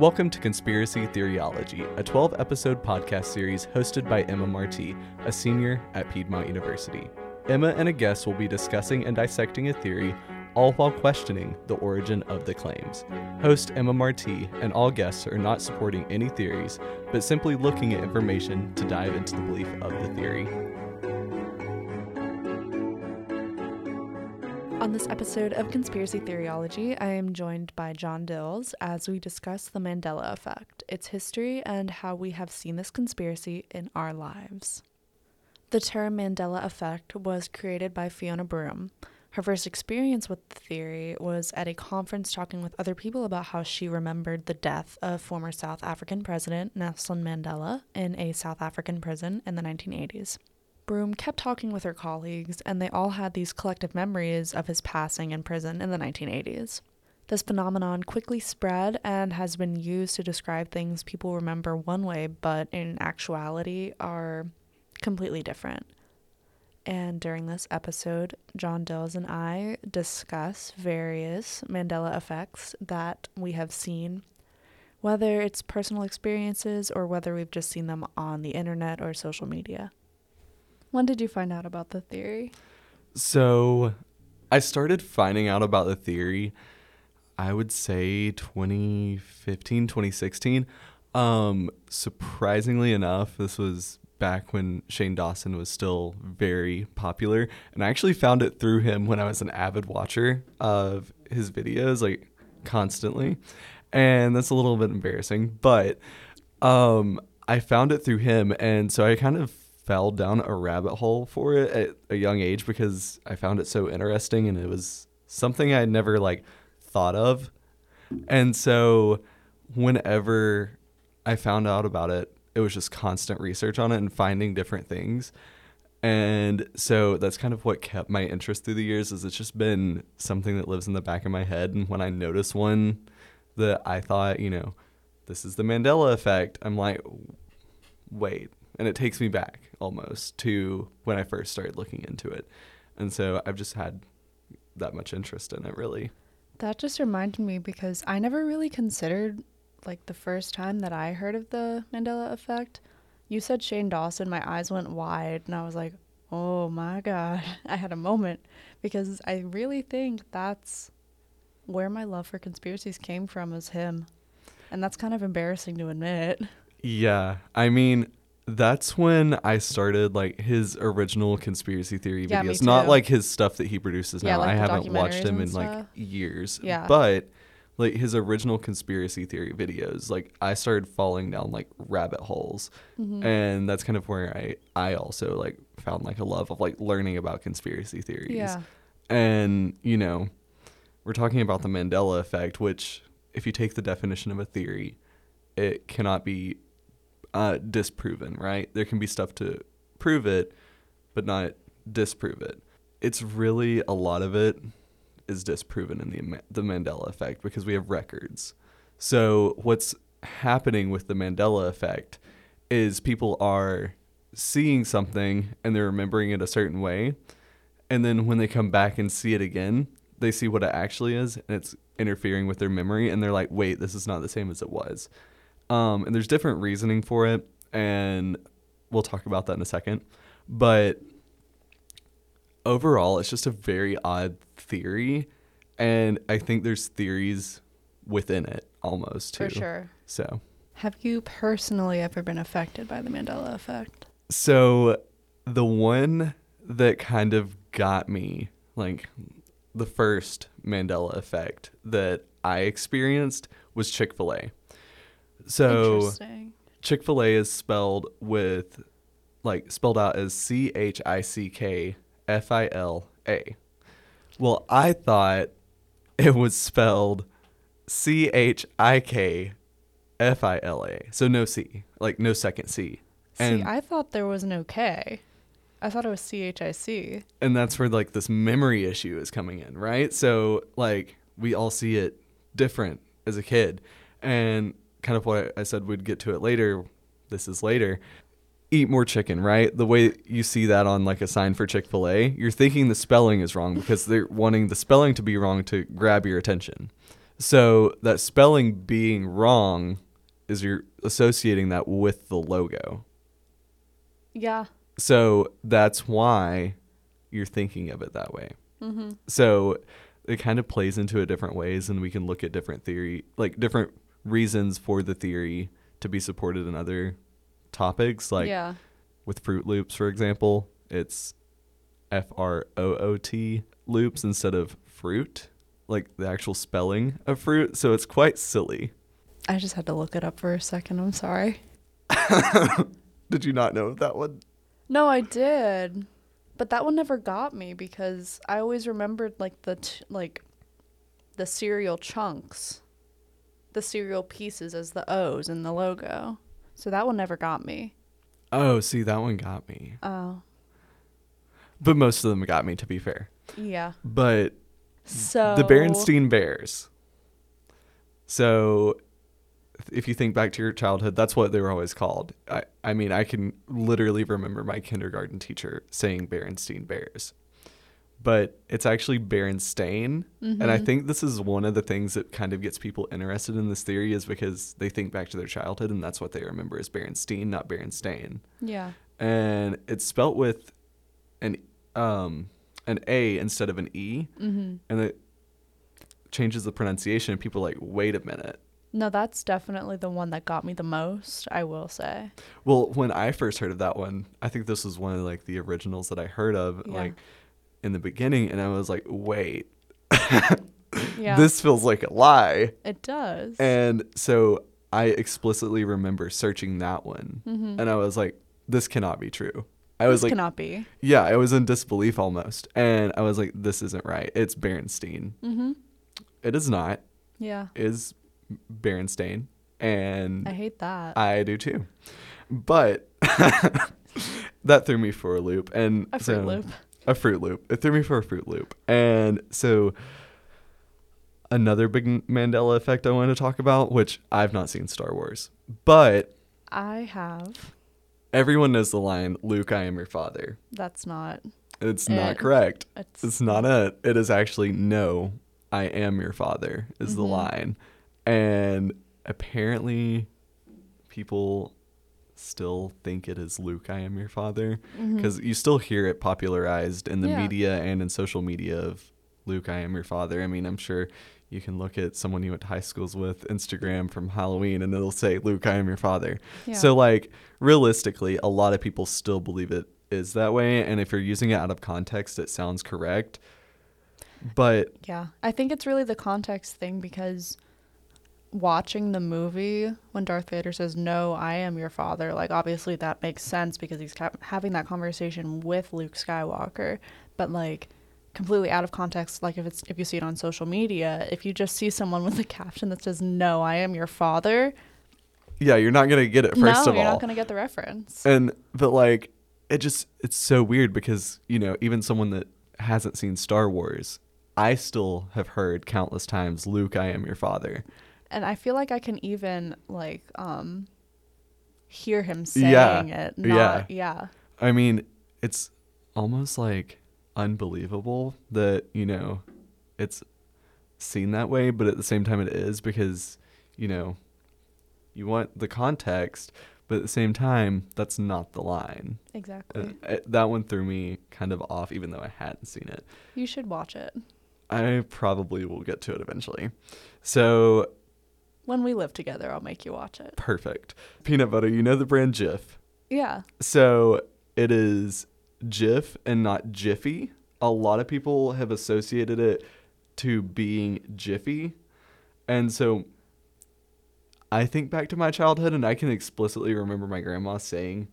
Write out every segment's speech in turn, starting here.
Welcome to Conspiracy Theoryology, a 12 episode podcast series hosted by Emma Marti, a senior at Piedmont University. Emma and a guest will be discussing and dissecting a theory, all while questioning the origin of the claims. Host Emma Marti and all guests are not supporting any theories, but simply looking at information to dive into the belief of the theory. On this episode of Conspiracy Theoryology, I am joined by John Dills as we discuss the Mandela Effect, its history, and how we have seen this conspiracy in our lives. The term Mandela Effect was created by Fiona Broome. Her first experience with the theory was at a conference talking with other people about how she remembered the death of former South African President Nelson Mandela in a South African prison in the 1980s. Broome kept talking with her colleagues, and they all had these collective memories of his passing in prison in the 1980s. This phenomenon quickly spread and has been used to describe things people remember one way, but in actuality are completely different. And during this episode, John Dills and I discuss various Mandela effects that we have seen, whether it's personal experiences or whether we've just seen them on the internet or social media. When did you find out about the theory? So, I started finding out about the theory, I would say 2015, 2016. Um, surprisingly enough, this was back when Shane Dawson was still very popular. And I actually found it through him when I was an avid watcher of his videos, like constantly. And that's a little bit embarrassing, but um, I found it through him. And so I kind of fell down a rabbit hole for it at a young age because I found it so interesting and it was something I had never like thought of. And so whenever I found out about it, it was just constant research on it and finding different things. And so that's kind of what kept my interest through the years is it's just been something that lives in the back of my head and when I notice one that I thought, you know, this is the Mandela effect, I'm like wait, and it takes me back almost to when I first started looking into it. And so I've just had that much interest in it really. That just reminded me because I never really considered like the first time that I heard of the Mandela effect. You said Shane Dawson, my eyes went wide and I was like, "Oh my god." I had a moment because I really think that's where my love for conspiracies came from is him. And that's kind of embarrassing to admit. Yeah. I mean, that's when I started like his original conspiracy theory Yeah, videos. Not like his stuff that he produces Yeah, now. like I haven't watched him in and like years. Yeah. But like his original conspiracy theory videos, like I started falling down like rabbit holes. Mm-hmm. And that's kind of where I I also like found like a love of like learning about conspiracy theories. Yeah. And, you know, we're talking about the Mandela effect, which, if you take the definition of a theory, it cannot be uh, disproven, right? There can be stuff to prove it, but not disprove it. It's really a lot of it is disproven in the the Mandela effect because we have records. So what's happening with the Mandela effect is people are seeing something and they're remembering it a certain way, and then when they come back and see it again, they see what it actually is and it's interfering with their memory and they're like, "Wait, this is not the same as it was." Um, and there's different reasoning for it, and we'll talk about that in a second. But overall, it's just a very odd theory, and I think there's theories within it almost too. For sure. So, Have you personally ever been affected by the Mandela effect? so the one that kind of got me, like the first Mandela effect that I experienced was Chick Fil A. So Chick fil A is spelled with, like, spelled out as C H I C K F I L A. Well, I thought it was spelled C H I K F I L A. So no C, like no second C. And, See, I thought there was no K. I thought it was C H I C. and that's where, like, this memory issue is coming in, right? So, like, we all see it different as a kid. And kind of what I said we'd get to it later. This is later. Eat more chicken, right? The way you see that on like a sign for Chick fil A, you're thinking the spelling is wrong because they're wanting the spelling to be wrong to grab your attention. So that spelling being wrong is you're associating that with the logo. Yeah. So that's why you're thinking of it that way. Mm-hmm. So it kind of plays into it different ways, and we can look at different theory, like different reasons for the theory to be supported in other topics. Like yeah. with Fruit Loops, for example, it's F R O O T loops instead of fruit, like the actual spelling of fruit. So it's quite silly. I just had to look it up for a second. I'm sorry. Did you not know that one? No, I did. But that one never got me because I always remembered like the t- like the cereal chunks. The cereal pieces as the O's in the logo. So that one never got me. Oh, see, that one got me. Oh. But most of them got me, to be fair. Yeah. But So the Berenstein Bears. So, if you think back to your childhood, that's what they were always called. I, I mean, I can literally remember my kindergarten teacher saying Berenstein Bears, but it's actually Berenstain. And I Mhm. think this is one of the things that kind of gets people interested in this theory is because they think back to their childhood and that's what they remember as Berenstein, not Berenstain Yeah. and it's spelt with an um an A instead of an E, Mm-hmm. and it changes the pronunciation. And people are like, wait a minute. No, that's definitely the one that got me the most, I will say. Well, when I first heard of that one, I think this was one of like the originals that I heard of, Yeah. like in the beginning, and I was like, wait, Yeah. this feels like a lie. it does. And so I explicitly remember searching that one, mm-hmm. and I was like, this cannot be true. I was this like, cannot be. yeah, I was in disbelief almost, and I was like, this isn't right. It's Berenstein. Mm-hmm. It is not. Yeah. It is Berenstain, and I hate that. I do too. But that threw me for a loop, and A Fruit so- Loop. A Fruit Loop. It threw me for a Fruit Loop, and so another big Mandela effect I want to talk about, which I've not seen Star Wars, but I have. everyone knows the line, "Luke, I am your father." That's not. It's not correct. It's, It's not it. It is actually no, I am your father is the Mhm. line. And apparently people still think it is Luke, I am your father mm-hmm. because you still hear it popularized in the Yeah. media and in social media of Luke, I am your father. I mean, I'm sure you can look at someone you went to high schools with Instagram from Halloween and it'll say Luke, I am your father. Yeah. So like realistically, a lot of people still believe it is that way and if you're using it out of context, it sounds correct. But Yeah, I think it's really the context thing because watching the movie when Darth Vader says, "No, I am your father," like obviously that makes sense because he's ca- having that conversation with Luke Skywalker, but like completely out of context like if it's if you see it on social media, if you just see someone with a caption that says, "No, I am your father," yeah, you're not going to get it first no, of you're not going to get the reference. And but like it just it's so weird because, you know, even someone that hasn't seen Star Wars, I still have heard countless times, Luke, I am your father. And I feel like I can even like um hear him saying Yeah, it. Not, yeah. Yeah. I mean, it's almost like unbelievable that, you know, it's seen that way, but at the same time it is because, you know, you want the context, but at the same time, that's not the line. Exactly. Uh, it- that one threw me kind of off, even though I hadn't seen it. You should watch it. I probably will get to it eventually. So When we live together, I'll make you watch it. perfect. Peanut butter, you know the brand Jif. Yeah. So it is Jif and not Jiffy. A lot of people have associated it to being Jiffy. And so I think back to my childhood and I can explicitly remember my grandma saying,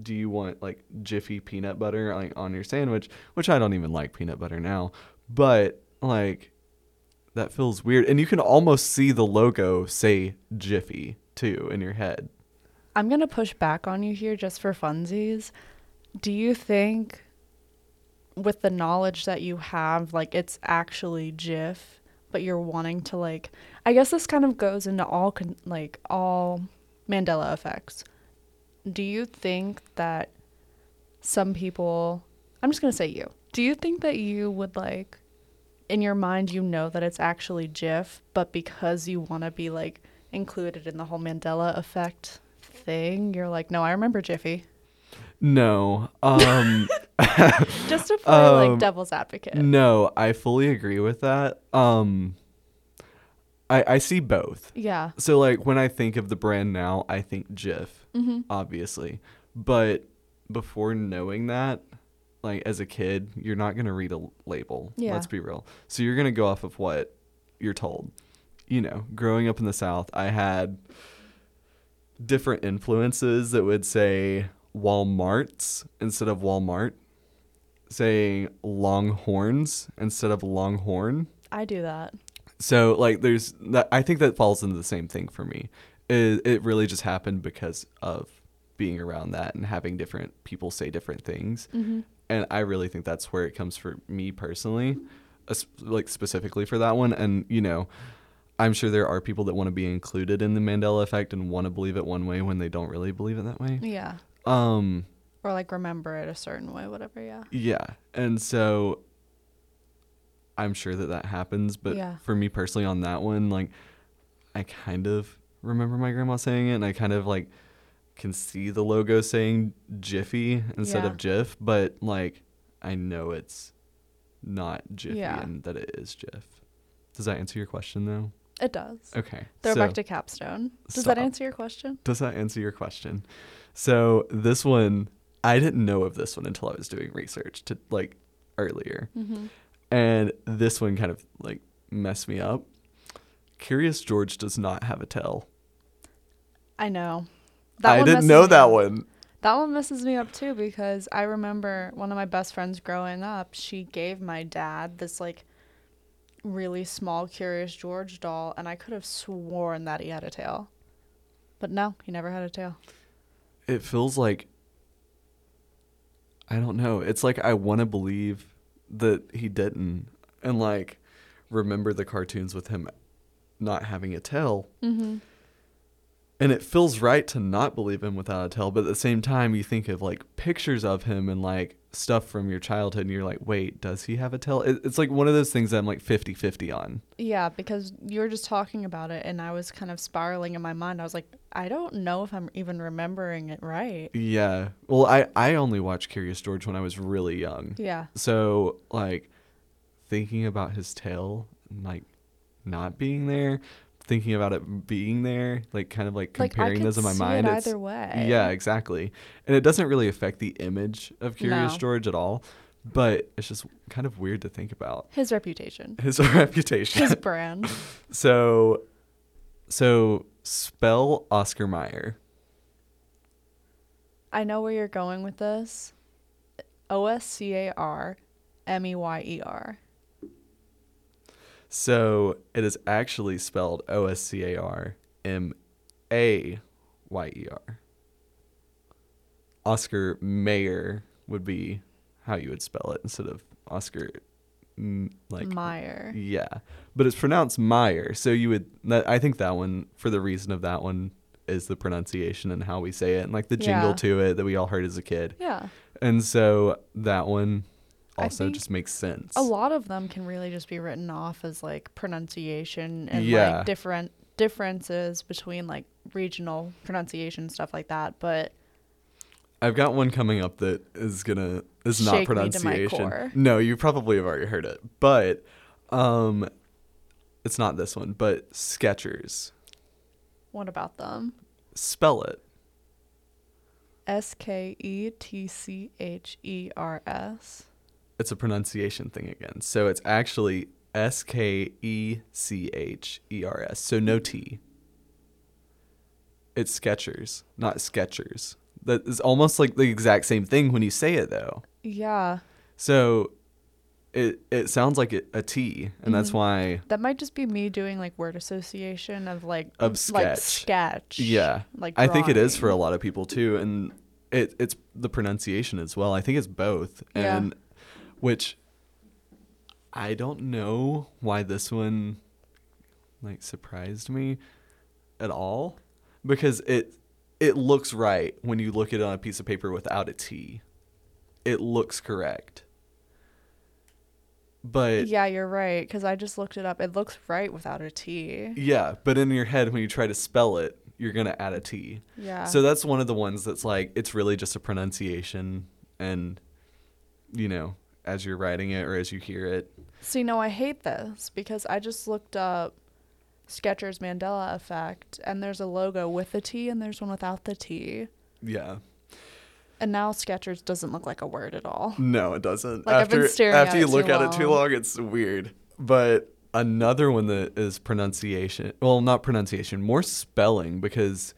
Do you want like Jiffy peanut butter like on your sandwich? Which I don't even like peanut butter now. But like that feels weird. And you can almost see the logo say Jiffy too in your head. I'm going to push back on you here just for funsies. Do you think, with the knowledge that you have, like it's actually Jif, but you're wanting to, like, I guess this kind of goes into all, con- like, all Mandela effects. Do you think that some people, I'm just going to say you, do you think that you would, like, in your mind you know that it's actually Jif, but because you want to be like included in the whole Mandela effect thing, you're like, no, I remember Jiffy. No. Um Just to play Um, like devil's advocate. no, I fully agree with that. Um I I see both. Yeah. So like when I think of the brand now, I think Jif, Mm-hmm. obviously. But before knowing that, like as a kid, you're not going to read a label. Yeah. Let's be real. So you're going to go off of what you're told. You know, growing up in the South, I had different influences that would say Walmarts instead of Walmart, saying Longhorns instead of Longhorn. I do that. So like there's that I think that falls into the same thing for me. It it really just happened because of being around that and having different people say different things. Mm-hmm. And I really think that's where it comes for me personally, like specifically for that one and you know, I'm sure there are people that want to be included in the Mandela effect and want to believe it one way when they don't really believe it that way. Yeah. Um Or like remember it a certain way, whatever. Yeah. Yeah. And so I'm sure that that happens, but Yeah. for me personally on that one, like I kind of remember my grandma saying it and I kind of like can see the logo saying Jiffy instead Yeah. of Jif, but like I know it's not Jiffy Yeah. and that it is Jif. Does that answer your question though? It does. Okay. Throw so- back to capstone. Does that answer your question? does that answer your question? So this one, I didn't know of this one until I was doing research to like earlier. Mm-hmm. And this one kind of like messed me up. Curious George does not have a tail. I know. I one didn't know that one. That one messes me up too because I remember one of my best friends growing up, she gave my dad this like really small Curious George doll and I could have sworn that he had a tail. But no, he never had a tail. It feels like I don't know. It's like I want to believe that he didn't and like remember the cartoons with him not having a tail. Mm-hmm. And it feels right to not believe him without a tail, but at the same time, you think of like pictures of him and like stuff from your childhood, and you're like, wait, does he have a tail? It's like one of those things that I'm like 50 50 on. Yeah, because you were just talking about it and I was kind of spiraling in my mind. I was like, I don't know if I'm even remembering it right. Yeah. Well, I, I only watched Curious George when I was really young. Yeah. So, like, thinking about his tail, and, like, not being there, thinking about it being there, like, kind of like Like comparing could those in my mind. it either way. Yeah, exactly. And it doesn't really affect the image of Curious No. George at all, but it's just kind of weird to think about His reputation. his reputation. His brand. so, so spell Oscar Mayer. I know where you're going with this. O S C A R M E Y E R. So it is actually spelled O S C A R M A Y E R. Oscar Mayer would be how you would spell it instead of Oscar, mm, like Meyer. Yeah, but it's pronounced Meyer. So you would. That, I think that one, for the reason of that one, is the pronunciation and how we say it, and like the jingle Yeah. to it that we all heard as a kid. Yeah. And so that one also just makes sense. A lot of them can really just be written off as like pronunciation and Yeah. like different differences between like regional pronunciation stuff like that. But I've got one coming up that is gonna is not Shake my pronunciation. No, you probably have already heard it, but um, it's not this one. But Skechers, what about them? spell it. S K E T C H E R S. It's a pronunciation thing again. So it's actually S K E C H E R S. So no T. It's Skechers, not Skechers. That is almost like the exact same thing when you say it though. Yeah. So it it sounds like it, a T, and that's Mhm. why That might just be me doing like word association of like Of like sketch. sketch. Yeah. Like I think it is for a lot of people too, and it it's the pronunciation as well. I think it's both, Yeah. Which I don't know why this one like surprised me at all because it it looks right when you look at it on a piece of paper without a T. It looks correct. But Yeah, you're right. Because I just looked it up. It looks right without a T. yeah, but in your head when you try to spell it, you're gonna add a T. Yeah. So that's one of the ones that's like it's really just a pronunciation and you know, as you're writing it or as you hear it. See, no, I hate this because I just looked up Skechers Mandela effect, and there's a logo with the T and there's one without the T. Yeah. And now Skechers doesn't look like a word at all. No, it doesn't. Like, I've been staring after at you it look too at it too long, it's weird. But another one that is pronunciation. Well, not pronunciation, more spelling because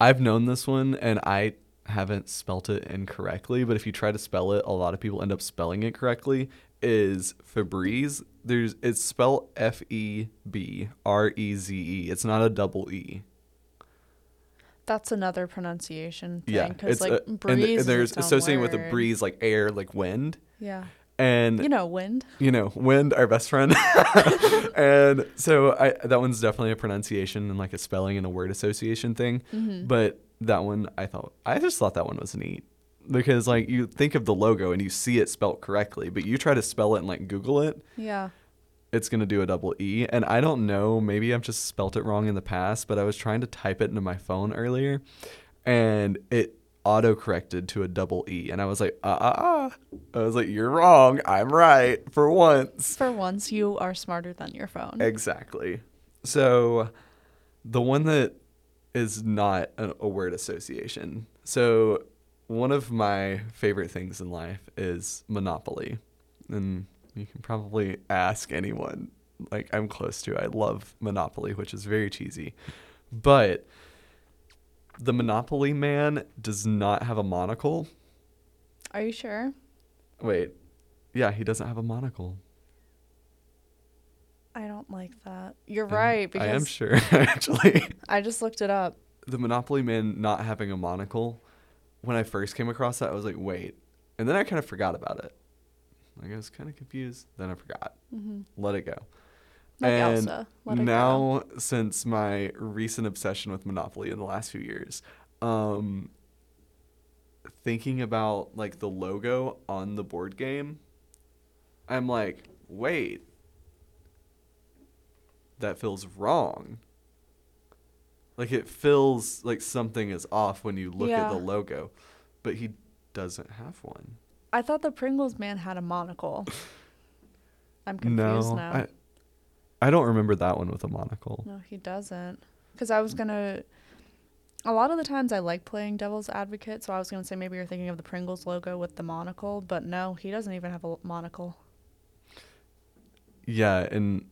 I've known this one and I haven't spelt it incorrectly, but if you try to spell it, a lot of people end up spelling it correctly. Is Febreze. There's it's spelled F E B R E Z E. It's not a double E. That's another pronunciation thing. Yeah, Because, like, a- and breeze. is there's its associated with a breeze like air, like wind, Yeah. and You know, wind. you know, Wind, our best friend. and so I that one's definitely a pronunciation and like a spelling and a word association thing. Mm-hmm. But that one I thought I just thought that one was neat. Because like you think of the logo and you see it spelt correctly, but you try to spell it and like Google it, Yeah. it's gonna do a double E. And I don't know, maybe I've just spelt it wrong in the past, but I was trying to type it into my phone earlier and it auto corrected to a double E. And I was like, ah, ah, uh. I was like, You're wrong. I'm right for once. For once, you are smarter than your phone. Exactly. So the one that is not a, a word association. So one of my favorite things in life is Monopoly. And you can probably ask anyone like I'm close to. I love Monopoly, which is very cheesy. But the Monopoly man does not have a monocle. Are you sure? Wait. Yeah, he doesn't have a monocle. I don't like that. You're Um, right because I am sure actually. I just looked it up. the Monopoly Man not having a monocle, when I first came across that, I was like, wait. And then I kind of forgot about it. Like, I was kind of confused. Then I forgot. hmm Let it go. Like and Elsa. Let it go. now, since my recent obsession with Monopoly in the last few years, um, thinking about like the logo on the board game, I'm like, wait, that feels wrong. Like it feels like something is off when you look at the logo, but he doesn't have one. I thought the Pringles man had a monocle. I'm confused no, now. I, I don't remember that one with a monocle. No, he doesn't. Because I was gonna. A lot of the times I like playing devil's advocate, so I was gonna say maybe you're thinking of the Pringles logo with the monocle, but no, he doesn't even have a monocle. Yeah, and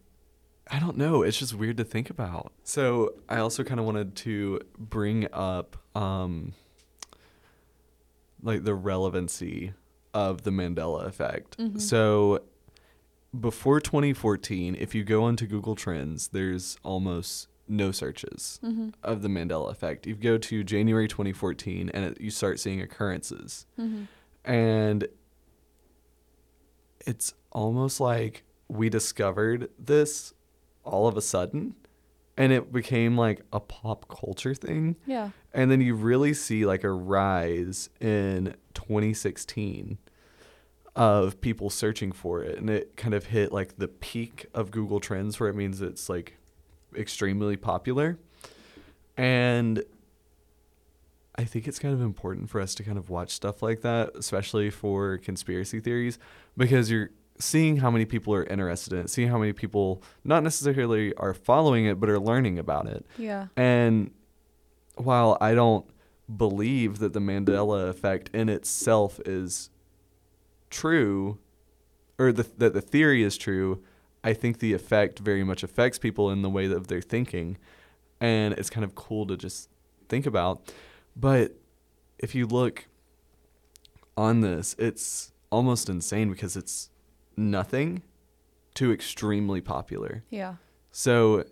I don't know. It's just weird to think about. So I also kind of wanted to bring up um like the relevancy of the Mandela effect. Mhm. So before 2014, if you go onto Google Trends, there's almost no searches Mm-hmm. of the Mandela effect. You go to January 2014 and it, you start seeing occurrences Mm-hmm. and it's almost like we discovered this all of a sudden and it became like a pop culture thing Yeah. and then you really see like a rise in 2016 of people searching for it and it kind of hit like the peak of google trends where it means it's like extremely popular and I think it's kind of important for us to kind of watch stuff like that, especially for conspiracy theories, because you're seeing how many people are interested in it, seeing how many people not necessarily are following it, but are learning about it. Yeah. And while I don't believe that the Mandela effect in itself is true, or the, that the theory is true, I think the effect very much affects people in the way that they're thinking. And it's kind of cool to just think about. But if you look on this, it's almost insane because it's nothing to extremely popular. Yeah. So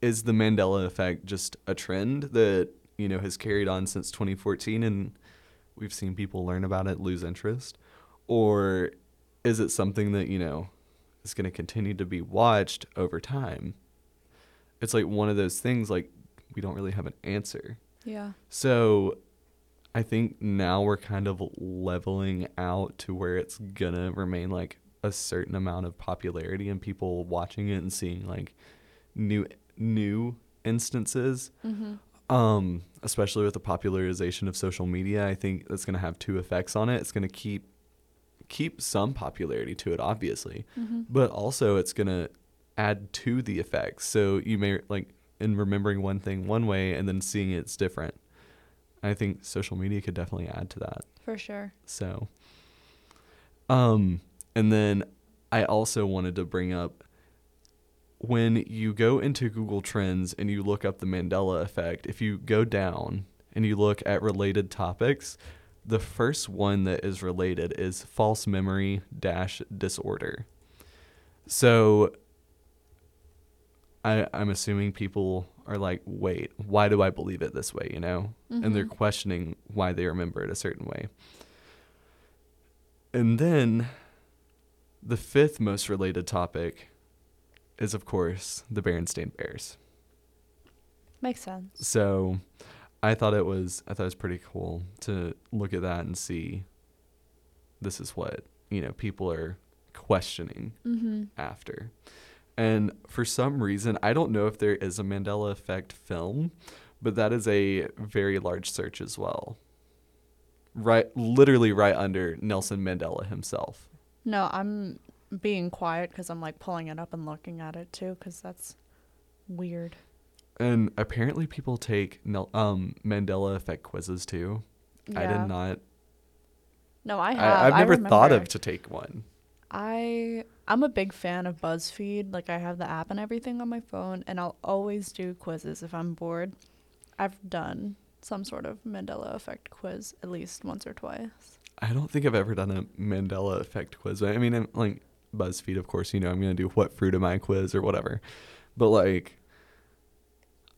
is the Mandela effect just a trend that, you know, has carried on since 2014 and we've seen people learn about it, lose interest? Or is it something that, you know, is going to continue to be watched over time? It's like one of those things like we don't really have an answer. Yeah. So I think now we're kind of leveling out to where it's gonna remain like a certain amount of popularity and people watching it and seeing like new new instances Mm-hmm. um especially with the popularization of social media i think that's going to have two effects on it it's going to keep keep some popularity to it obviously Mm-hmm. but also it's going to add to the effects so you may like in remembering one thing one way and then seeing it's different i think social media could definitely add to that For sure. so um and then i also wanted to bring up when you go into google trends and you look up the mandela effect if you go down and you look at related topics the first one that is related is false memory dash disorder so I, I'm assuming people are like, wait, why do I believe it this way, you know? And they're Mhm. questioning why they remember it a certain way. And then the fifth most related topic is, of course, the Berenstain Bears. Makes sense. So I thought it was I thought it was pretty cool to look at that and see this is what, you know, people are questioning Mm-hmm. after. And for some reason, I don't know if there is a Mandela effect film, but that is a very large search as well. Right literally right under Nelson Mandela himself. No, I'm being quiet because I'm like pulling it up and looking at it too because that's weird. And apparently people take um Mandela effect quizzes too. Yeah. I did not No, I I, have. I've never thought of to take one. I I'm a big fan of BuzzFeed. Like I have the app and everything on my phone, and I'll always do quizzes if I'm bored. I've done some sort of Mandela effect quiz at least once or twice. I don't think I've ever done a Mandela effect quiz. I mean, I'm, like BuzzFeed, of course, you know, I'm to do what fruit am I quiz or whatever. But like,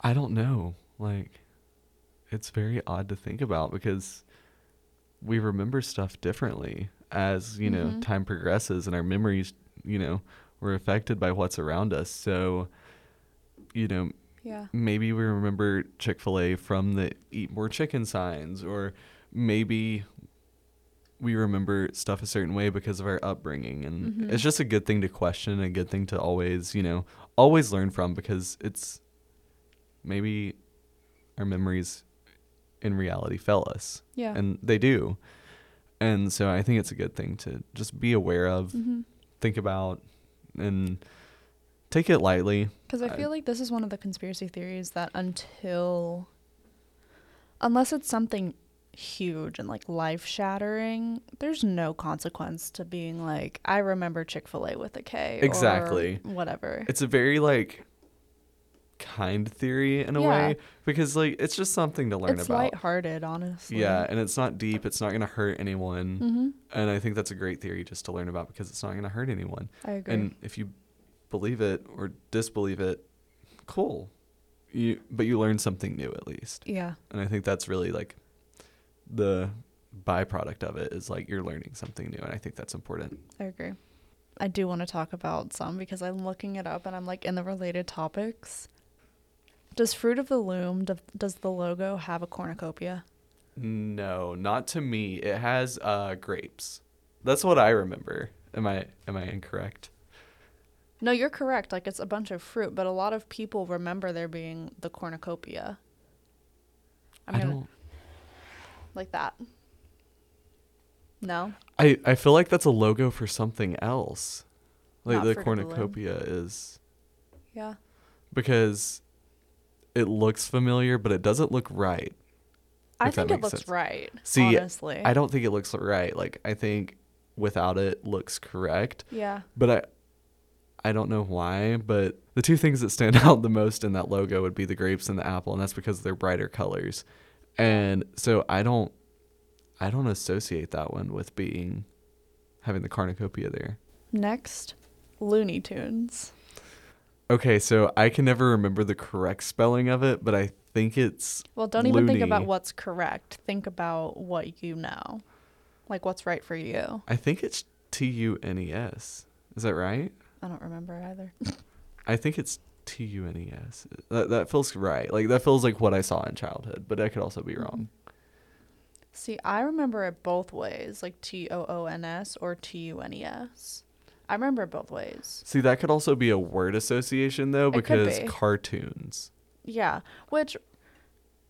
I don't know. Like, it's very odd to think about because we remember stuff differently as, you know, Mhm. time progresses and our memories, you know, were affected by what's around us. So, you know, Yeah. maybe we remember Chick fil A from the eat more chicken signs, or maybe we remember stuff a certain way because of our upbringing. And Mhm. it's just a good thing to question, a good thing to always, you know, always learn from because it's maybe our memories in reality fail us. Yeah. And they do. And so I think it's a good thing to just be aware of, mm-hmm. think about, and take it lightly. Because I I- feel like this is one of the conspiracy theories that until, unless it's something huge and like life shattering, there's no consequence to being like, I remember Chick fil A with a K. or Exactly. whatever. it's a very like kind theory in a Yeah. way because like it's just something to learn It's about. It's lighthearted, honestly. Yeah, and it's not deep. It's not going to hurt anyone. Mm-hmm. And I think that's a great theory just to learn about because it's not going to hurt anyone. I agree. And if you believe it or disbelieve it, cool. You but you learn something new at least. yeah. And I think that's really like the byproduct of it is like you're learning something new and I think that's important. I agree. I do want to talk about some because I'm looking it up and I'm like in the related topics. Does Fruit of the Loom, do, does the logo have a cornucopia? No, not to me. It has uh grapes. That's what I remember. Am I am I incorrect? No, you're correct. Like it's a bunch of fruit, but a lot of people remember there being the cornucopia. I'm I gonna don't like that. No, I, I feel like that's a logo for something else. Like Not the cornucopia is yeah, because it looks familiar but it doesn't look right. I think it looks sense. right. See, honestly, I don't think it looks right. Like I think without it looks correct. Yeah, But I I don't know why, but the two things that stand out the most in that logo would be the grapes and the apple, and that's because they're brighter colors. And so I don't I don't associate that one with being having the cornucopia there. next, Looney Tunes. Okay, so I can never remember the correct spelling of it, but I think it's Well, don't even think about what's correct. Think about what you know, like what's right for you. I think it's T U N E S. Is that right? I don't remember either. I think it's T U N E S. That that feels right. Like that feels like what I saw in childhood, but I could also be wrong. See, I remember it both ways, like T O O N S or T U N E S. I remember both ways. See, that could also be a word association though, because be. cartoons. Yeah, which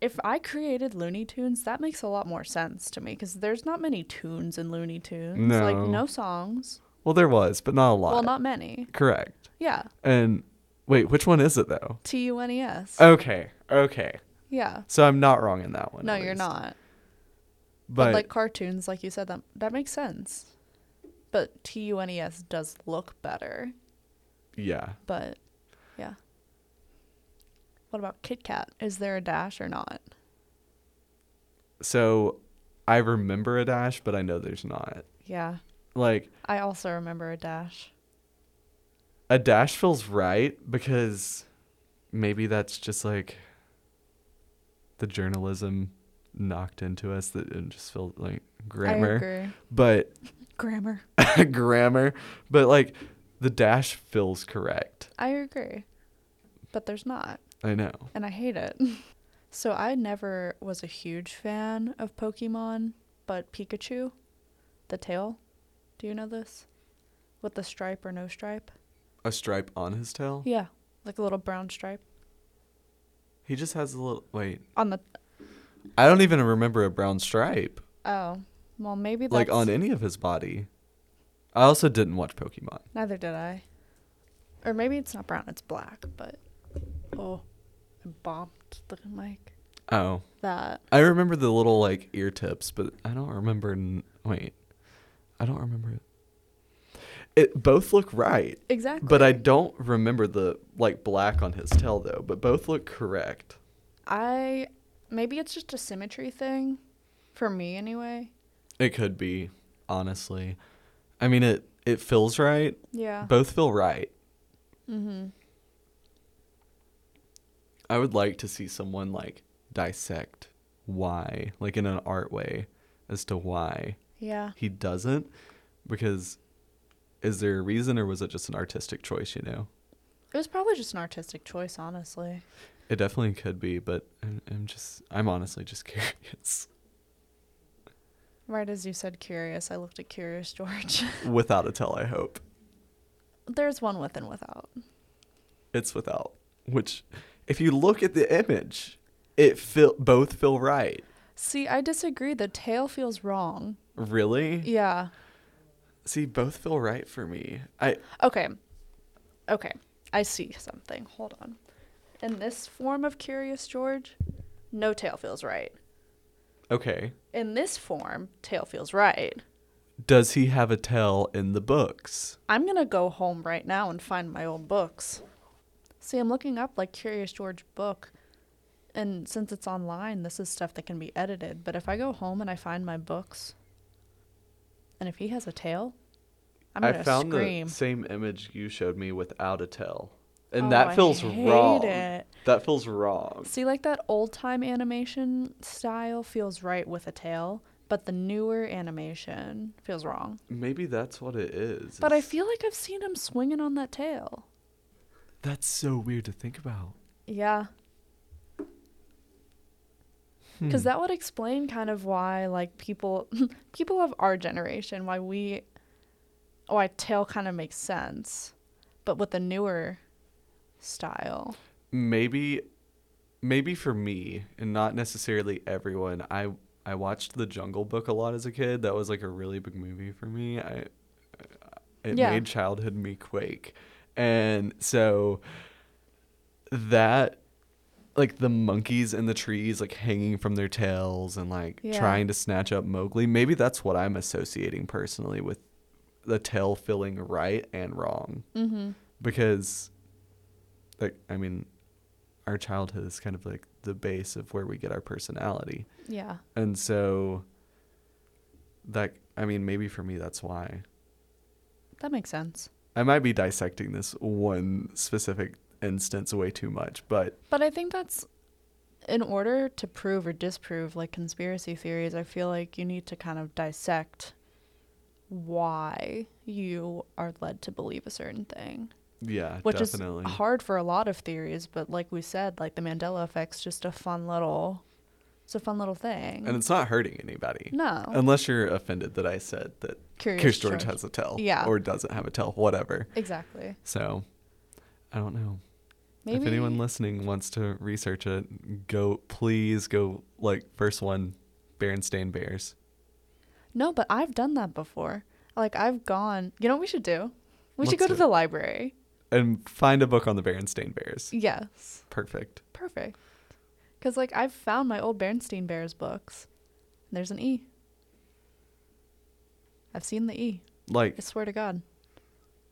if I created Looney Tunes, that makes a lot more sense to me because there's not many tunes in Looney Tunes. No. Like No. no songs. Well, there was, but not a lot. Well, not many. Correct. Yeah. And wait, which one is it though? T U N E S. Okay, okay. Yeah. So I'm not wrong in that one. No, you're least. not. But, But, like cartoons, like you said, that that makes sense. But T U N E S does look better. yeah, But yeah. What about Kit Kat? Is there a dash or not? so I remember a dash, but I know there's not. Yeah. Like I also remember a dash. a dash feels right because maybe that's just like the journalism knocked into us that it just felt like I grammar, agree. but Grammar. grammar, but like the dash feels correct. I agree. But there's not. I know. And I hate it. so I never was a huge fan of Pokemon, but Pikachu, the tail. Do you know this? With the stripe or no stripe? A stripe on his tail. Yeah. Like a little brown stripe. He just has a little. Wait, On the I don't even remember a brown stripe oh. Well maybe that's like on any of his body. I also didn't watch Pokemon. neither did I. Or maybe it's not brown, it's black, but oh I bombed the mic. Oh, That I remember the little like ear tips, but I don't remember. N- wait, I don't remember it. It both look right, exactly but I don't remember the like black on his tail though. But both look correct. I maybe it's just a symmetry thing. For me anyway. It could be, honestly. I mean, it it feels right. Yeah. Both feel right. mm-hmm. I would like to see someone like dissect why, like in an art way, as to why Yeah. he doesn't. Because is there a reason or was it just an artistic choice, you know? It was probably just an artistic choice, honestly. It definitely could be, but I'm, I'm just, I'm honestly just curious. Right as you said curious, I looked at Curious George. without a tell, I hope. There's one with and without. It's without. Which, if you look at the image, it feel both feel right. See, I disagree. The tail feels wrong. Really? Yeah. See, both feel right for me. I Okay. Okay. I see something. Hold on. In this form of Curious George, no tail feels right. Okay. In this form, tail feels right. Does he have a tell in the books? I'm going to go home right now and find my old books. See, I'm looking up like Curious George book. And since it's online, this is stuff that can be edited. But if I go home and I find my books, and if he has a tail, I'm going to I found scream. the same image you showed me without a tail, And Oh, that I feels hate wrong. it. That feels wrong. See, like that old time animation style feels right with a tail, but the newer animation feels wrong. Maybe that's what it is. But I feel like I've seen him swinging on that tail. that's so weird to think about. Yeah. Hmm. Because that would explain kind of why, like, people, people of our generation, why we, why tail kind of makes sense, but with the newer style. Maybe maybe for me and not necessarily everyone i i watched the jungle book a lot as a kid that was like a really big movie for me i it Yeah. made childhood me quake and so that like the monkeys in the trees like hanging from their tails and like Yeah. trying to snatch up mowgli maybe that's what i'm associating personally with the tail feeling right and wrong Mm-hmm. because like i mean our childhood is kind of like the base of where we get our personality Yeah. and so that i mean maybe for me that's why That makes sense. i might be dissecting this one specific instance way too much but But I think that's in order to prove or disprove like conspiracy theories, I feel like you need to kind of dissect why you are led to believe a certain thing. Yeah Which definitely is hard for a lot of theories, but like we said, like the Mandela effect's just a fun little It's a fun little thing. And it's not hurting anybody. no. Unless you're offended that I said that Curious, Curious George George. has a tail. Yeah. Or doesn't have a tail, whatever. Exactly. So I don't know. Maybe. If anyone listening wants to research it, go please go like first one, Berenstain Bears. No, but I've done that before. Like I've gone. You know what we should do? We should Let's go to the library. And find a book on the Berenstain Bears. Yes. Perfect. Perfect. Cuz like I've found my old Bernstein Bears books. There's an E. I've seen the E. Like I swear to God.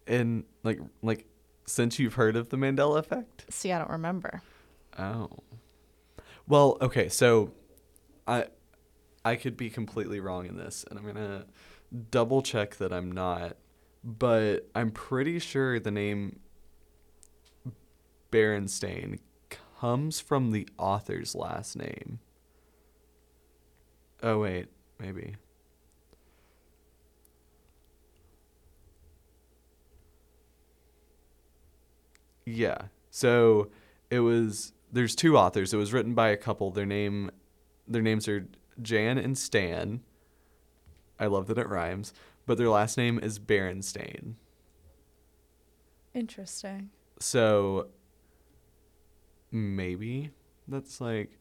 And, like like since you've heard of the Mandela effect? See, I don't remember. Oh. Well, okay, so I I could be completely wrong in this and I'm going to double check that I'm not, but I'm pretty sure the name Berenstain comes from the author's last name. Oh wait, maybe. Yeah. So it was there's two authors. It was written by a couple. Their name their names are Jan and Stan. I love that it rhymes, but their last name is Berenstain. Interesting. So maybe that's like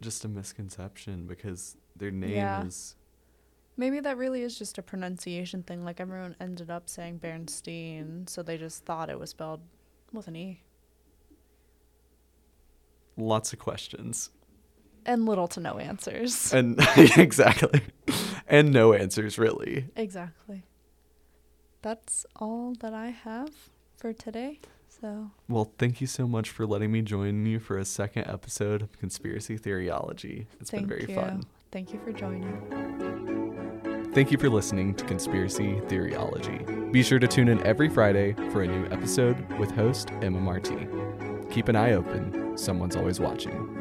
just a misconception because their name Yeah. is Maybe that really is just a pronunciation thing. Like everyone ended up saying Bernstein, so they just thought it was spelled with an E. lots of questions. And little to no answers. And exactly. And no answers really. Exactly. That's all that I have for today. So, Well, thank you so much for letting me join you for a second episode of Conspiracy Theoryology. It's thank been very you. fun. Thank you for joining. Thank you for listening to Conspiracy Theoryology. Be sure to tune in every Friday for a new episode with host Emma Marti. Keep an eye open, someone's always watching.